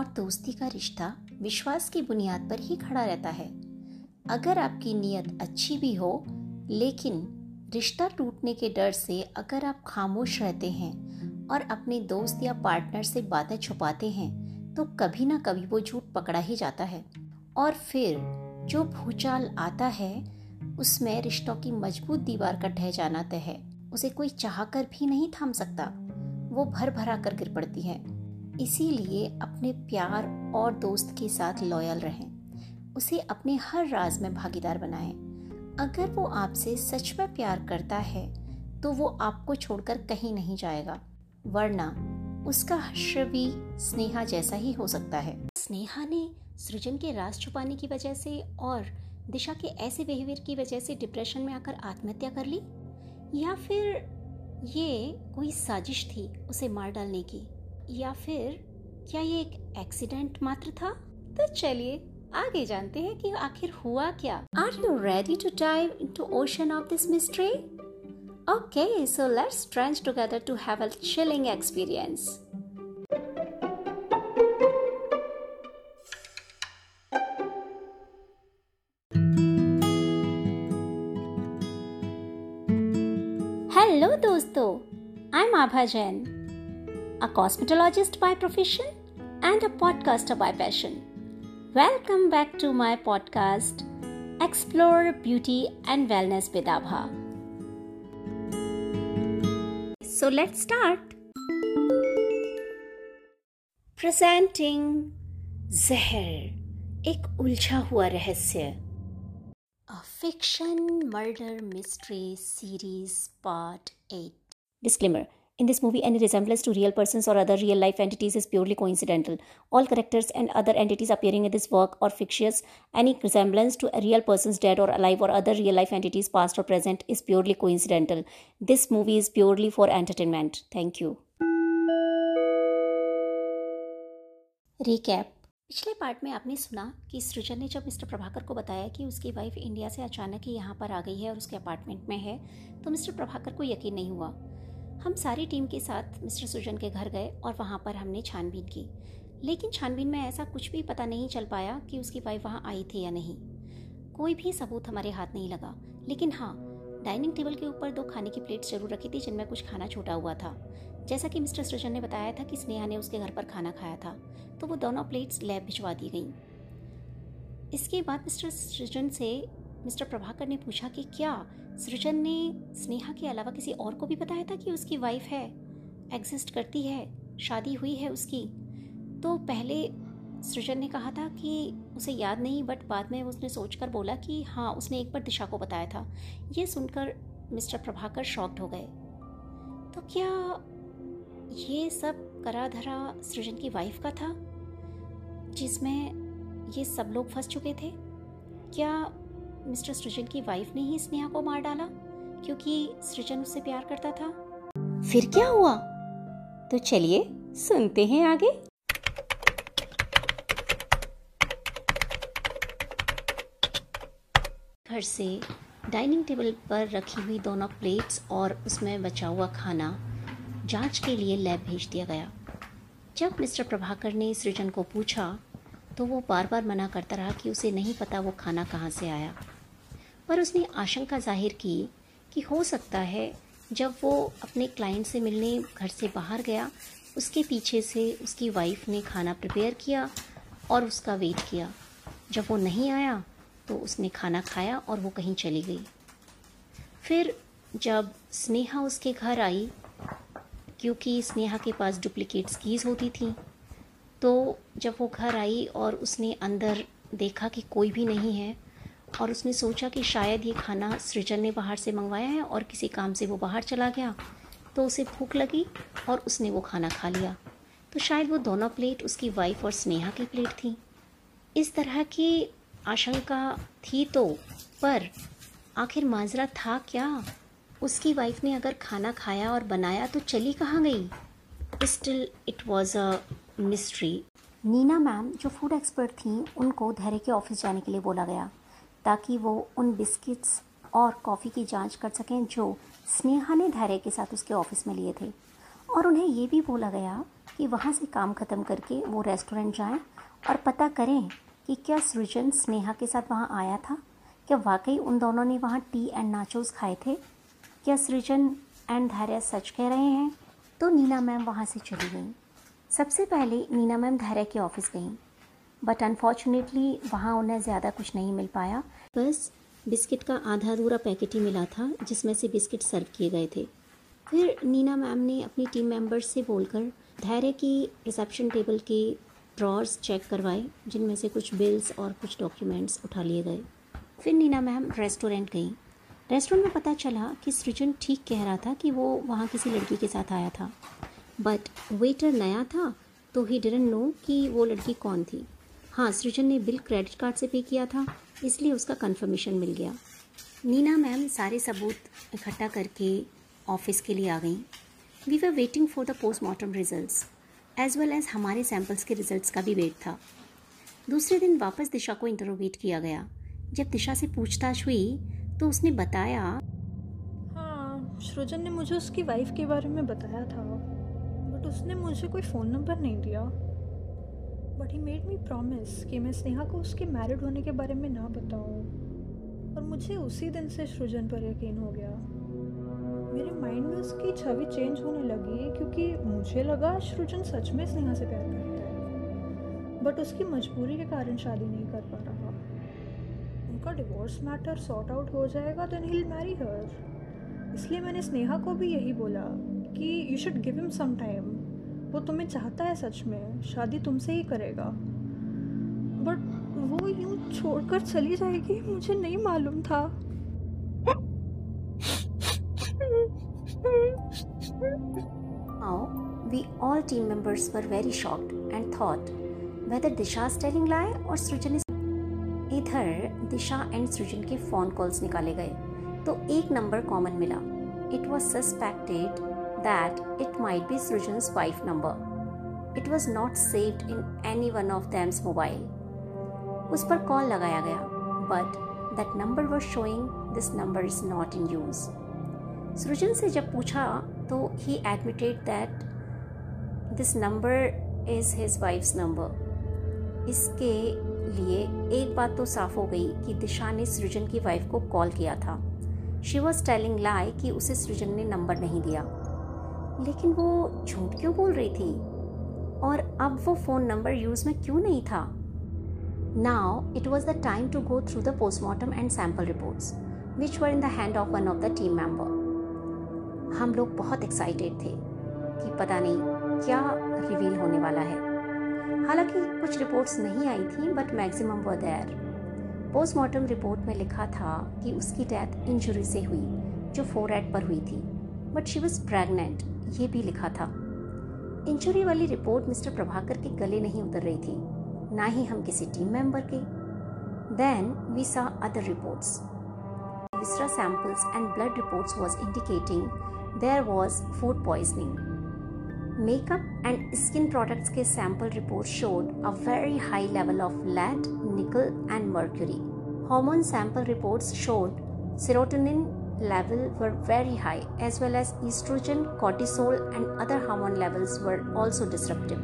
और दोस्ती का रिश्ता विश्वास की बुनियाद पर ही खड़ा रहता है। अगर आपकी नीयत अच्छी भी हो, लेकिन रिश्ता टूटने के डर से अगर आप खामोश रहते हैं और अपने दोस्त या पार्टनर से बातें छुपाते हैं तो कभी ना कभी वो झूठ पकड़ा ही जाता है। और फिर जो भूचाल आता है, उसमें रिश्तों की मज़बूत दीवार का ढह जाना तय है। उसे कोई चाहकर भी नहीं थाम सकता। वो भर भरा कर गिर पड़ती है। इसीलिए अपने प्यार और दोस्त के साथ लॉयल रहें। उसे अपने हर राज में भागीदार बनाएँ। अगर वो आपसे सच में प्यार करता है तो वो आपको छोड़कर कहीं नहीं जाएगा। वरना उसका हश्र भी स्नेहा जैसा ही हो सकता है। स्नेहा ने सृजन के राज छुपाने की वजह से और दिशा के ऐसे बिहेवियर की वजह से डिप्रेशन में आकर आत्महत्या कर ली? या फिर ये कोई साजिश थी उसे मार डालने की? या फिर क्या ये एक एक्सीडेंट मात्र था? तो चलिए, आगे जानते हैं कि आखिर हुआ क्या। Are you ready to dive into ocean of this mystery okay so let's trench together to have a chilling experience hello दोस्तों। I am Abha Jain A cosmetologist by profession and a podcaster by passion welcome back to my podcast explore beauty and wellness with Abha so let's start presenting जहर एक उलझा हुआ रहस्य A fiction murder mystery series part 8. Disclaimer In this movie, any resemblance to real persons or other real life entities is purely coincidental. All characters and other entities appearing in this work are fictitious. Any resemblance to real persons dead or alive or other real life entities past or present is purely coincidental. This movie is purely for entertainment. Thank you. Recap पिछले part में आपने सुना कि सृजन ने जब mister Prabhakar को बताया कि उसकी वाइफ इंडिया से अचानक ही यहाँ पर आ गई है और उसके अपार्टमेंट में है तो मिस्टर प्रभाकर को यकीन नहीं हुआ हम सारी टीम के साथ मिस्टर सृजन के घर गए और वहाँ पर हमने छानबीन की। लेकिन छानबीन में ऐसा कुछ भी पता नहीं चल पाया कि उसकी वाइफ वहाँ आई थी या नहीं। कोई भी सबूत हमारे हाथ नहीं लगा। लेकिन हाँ डाइनिंग टेबल के ऊपर दो खाने की प्लेट्स ज़रूर रखी थी जिनमें कुछ खाना छोटा हुआ था। जैसा कि मिस्टर सृजन ने बताया था कि स्नेहा ने उसके घर पर खाना खाया था तो वो दोनों प्लेट्स लैब भिजवा दी गई। इसके बाद मिस्टर सृजन से मिस्टर प्रभाकर ने पूछा कि क्या सृजन ने स्नेहा के अलावा किसी और को भी बताया था कि उसकी वाइफ है एग्जिस्ट करती है, शादी हुई है उसकी। तो पहले सृजन ने कहा था कि उसे याद नहीं बट बाद में उसने सोचकर बोला कि हाँ उसने एक बार दिशा को बताया था। ये सुनकर मिस्टर प्रभाकर शॉक्ड हो गए। तो क्या ये सब करा धरा सृजन की वाइफ का था, जिसमें ये सब लोग फंस चुके थे? क्या मिस्टर सृजन की वाइफ ने ही स्नेहा को मार डाला क्योंकि सृजन उससे प्यार करता था। फिर क्या हुआ? तो चलिए सुनते हैं आगे। घर से डाइनिंग टेबल पर रखी हुई दोनों प्लेट्स और उसमें बचा हुआ खाना जाँच के लिए लैब भेज दिया गया। जब मिस्टर प्रभाकर ने सृजन को पूछा तो वो बार बार मना करता रहा कि उसे नहीं पता वो खाना कहाँ से आया। पर उसने आशंका ज़ाहिर की कि हो सकता है जब वो अपने क्लाइंट से मिलने घर से बाहर गया, उसके पीछे से उसकी वाइफ ने खाना प्रिपेयर किया और उसका वेट किया। जब वो नहीं आया तो उसने खाना खाया और वो कहीं चली गई। फिर जब स्नेहा उसके घर आई, क्योंकि स्नेहा के पास डुप्लीकेट कीज़ होती थी तो जब वो घर आई और उसने अंदर देखा कि कोई भी नहीं है और उसने सोचा कि शायद ये खाना सृजन ने बाहर से मंगवाया है और किसी काम से वो बाहर चला गया। तो उसे भूख लगी और उसने वो खाना खा लिया। तो शायद वो दोनों प्लेट उसकी वाइफ और स्नेहा की प्लेट थी। इस तरह की आशंका थी तो पर आखिर माजरा था क्या? उसकी वाइफ ने अगर खाना खाया और बनाया तो चली कहाँ गई? Still it was a mystery Neena ma'am, जो फ़ूड एक्सपर्ट थी, उनको धैर्य के ऑफ़िस जाने के लिए बोला गया। ताकि वो उन बिस्किट्स और कॉफ़ी की जाँच कर सकें जो स्नेहा ने धैर्य के साथ उसके ऑफ़िस में लिए थे। और उन्हें ये भी बोला गया कि वहाँ से काम ख़त्म करके वो रेस्टोरेंट जाएँ और पता करें कि क्या सृजन स्नेहा के साथ वहाँ आया था? क्या वाकई उन दोनों ने वहाँ टी एंड नाचोस खाए थे? क्या सृजन एंड धैर्य सच कह रहे हैं? तो नीना मैम वहाँ से चली गई। सबसे पहले नीना मैम धैर्य के ऑफ़िस गई। बट अनफॉर्चुनेटली वहाँ उन्हें ज़्यादा कुछ नहीं मिल पाया। बस, बिस्किट का आधा अधूरा पैकेट ही मिला था, जिसमें से बिस्किट सर्व किए गए थे। फिर नीना मैम ने अपनी टीम मेंबर्स से बोलकर, धैर्य की रिसेप्शन टेबल के ड्रॉर्स चेक करवाए, जिनमें से कुछ बिल्स और कुछ डॉक्यूमेंट्स उठा लिए गए। फिर नीना मैम रेस्टोरेंट गई। रेस्टोरेंट में पता चला कि सृजन ठीक कह रहा था कि वो वहाँ किसी लड़की के साथ आया था। बट वेटर नया था तो ही डिडंट नो कि वो लड़की कौन थी। हाँ सृजन ने बिल क्रेडिट कार्ड से पे किया था, इसलिए उसका कंफर्मेशन मिल गया। नीना मैम सारे सबूत इकट्ठा करके ऑफ़िस के लिए आ गई। We were waiting for the postmortem results as well as हमारे सैम्पल्स के रिजल्ट्स का भी वेट था। दूसरे दिन वापस दिशा को इंटरोगेट किया गया। जब दिशा से पूछताछ हुई तो उसने बताया हाँ सृजन ने मुझे उसकी वाइफ के बारे में बताया था बट उसने मुझे कोई फ़ोन नंबर नहीं दिया। But he made me promise कि मैं स्नेहा को उसके मैरिड होने के बारे में ना बताऊँ। और मुझे उसी दिन से सृजन पर यकीन हो गया। मेरे माइंड में उसकी छवि चेंज होने लगी क्योंकि मुझे लगा सृजन सच में स्नेहा से प्यार करता है। बट उसकी मजबूरी के कारण शादी नहीं कर पा रहा। उनका डिवोर्स मैटर सॉर्ट आउट हो जाएगा देन ही मैरी हर इसलिए मैंने स्नेहा को भी यही बोला कि you should give him some time वो तुम्हें चाहता है सच में। शादी तुमसे ही करेगा। बट वो यूँ छोड़कर चली जाएगी, मुझे नहीं मालूम था। We all team members were very shocked and thought whether Disha is telling Srujan is. इधर दिशा एंड सृजन के फ़ोन कॉल्स निकाले गए तो एक नंबर कॉमन मिला। It was suspected that it might be Srijan's wife number it was not saved in any one of them's mobile उस पर कॉल लगाया गया but that number was showing this number is not in use Srijan से जब पूछा तो he admitted that this number is his wife's number इसके लिए एक बात तो साफ़ हो गई कि दिशा ने सृजन की वाइफ को कॉल किया था। शी वॉज़ टेलिंग लाई कि उसे सृजन ने नंबर नहीं दिया। लेकिन वो झूठ क्यों बोल रही थी? और अब वो फ़ोन नंबर यूज़ में क्यों नहीं था? Now it was the time to go through the postmortem and sample reports which were in the hand of one of the team member हम लोग बहुत एक्साइटेड थे कि पता नहीं क्या रिवील होने वाला है। हालाँकि कुछ रिपोर्ट्स नहीं आई थी but maximum we their postmortem report में लिखा था कि उसकी डेथ इंजरी से हुई, जो फोर एड पर हुई थी। बट शी वॉज़ प्रेगनेंट ये भी लिखा था। इंजरी वाली रिपोर्ट मिस्टर प्रभाकर के गले नहीं उतर रही थी, ना ही हम किसी टीम मेंबर के। Then we saw other reports viscera samples and blood reports was indicating there was food poisoning makeup and skin products के sample report showed a very high level of lead nickel and mercury hormone sample reports showed serotonin level were very high as well as estrogen, cortisol and other hormone levels were also disruptive.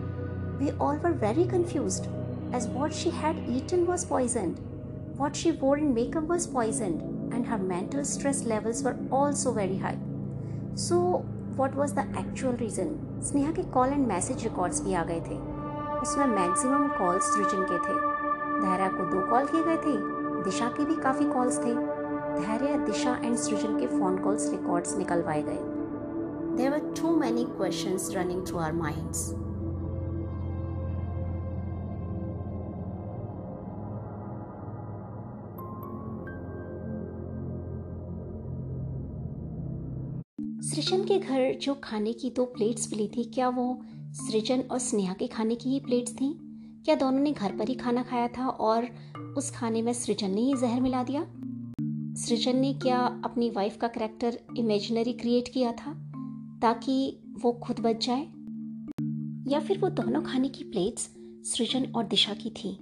We all were very confused as what she had eaten was poisoned. What she wore in makeup was poisoned and her mental stress levels were also very high. So what was the actual reason Sneha के call and message records भी आ गए थे उसमें maximum calls सृजन के थे धैर्य को दो कॉल किए गए थे दिशा के भी काफ़ी कॉल्स थे धैर्य, दिशा एंड सृजन के फ़ोन कॉल्स रिकॉर्ड्स निकलवाए गए। There were too many question running through our minds Srijan के घर जो खाने की दो प्लेट्स मिली थी, क्या वो सृजन और स्नेहा के खाने की ही प्लेट्स थी? क्या दोनों ने घर पर ही खाना खाया था और उस खाने में सृजन ने ही जहर मिला दिया? सृजन ने क्या अपनी वाइफ का करेक्टर इमेजिनरी क्रिएट किया था ताकि वो खुद बच जाए? या फिर वो दोनों खाने की प्लेट्स सृजन और दिशा की थी?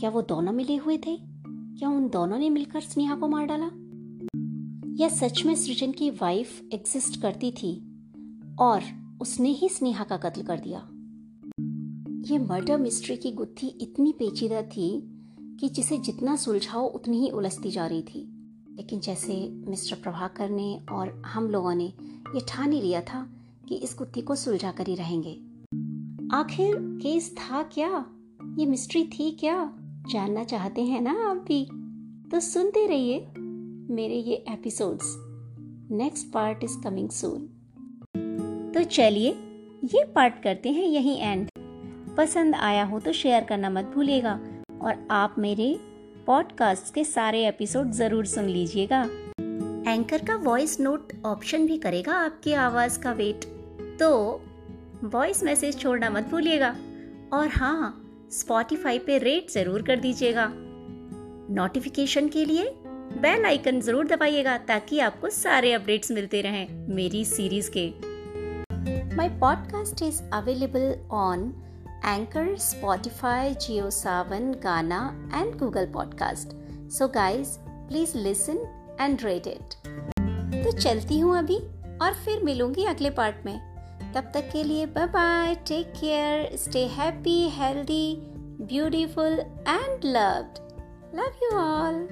क्या वो दोनों मिले हुए थे? क्या उन दोनों ने मिलकर स्नेहा को मार डाला? या सच में सृजन की वाइफ एग्जिस्ट करती थी और उसने ही स्नेहा का कत्ल कर दिया? ये मर्डर मिस्ट्री की गुत्थी इतनी पेचीदा थी कि जिसे जितना सुलझाओ उतनी ही उलझती जा रही थी। लेकिन जैसे मिस्टर प्रभाकर ने और हम लोगों ने ये ठान ही लिया था कि इस गुत्थी को सुलझा कर ही रहेंगे। आखिर केस था क्या? ये मिस्ट्री थी क्या? जानना चाहते हैं ना आप भी? तो सुनते रहिए मेरे ये episodes. Next part is coming soon. तो चलिए, ये पार्ट करते हैं यही एंड। पसंद आया हो तो शेयर करना मत भूलिएगा और आप मेरे पॉडकास्ट के सारे एपिसोड ज़रूर सुन लीजिएगा। एंकर का वॉइस नोट ऑप्शन भी करेगा आपकी आवाज़ का वेट तो वॉइस मैसेज छोड़ना मत भूलिएगा। और हाँ स्पॉटिफाई पे रेट ज़रूर कर दीजिएगा। नोटिफिकेशन के लिए बेल आइकन ज़रूर दबाइएगा ताकि आपको सारे अपडेट्स मिलते रहें मेरी सीरीज़ के। My podcast is available on Anchor Spotify Jio Saavn Gaana and Google podcast so guys please listen and rate it तो चलती हूँ अभी, और फिर मिलूँगी अगले पार्ट में। तब तक के लिए bye bye take care stay happy healthy beautiful and loved love you all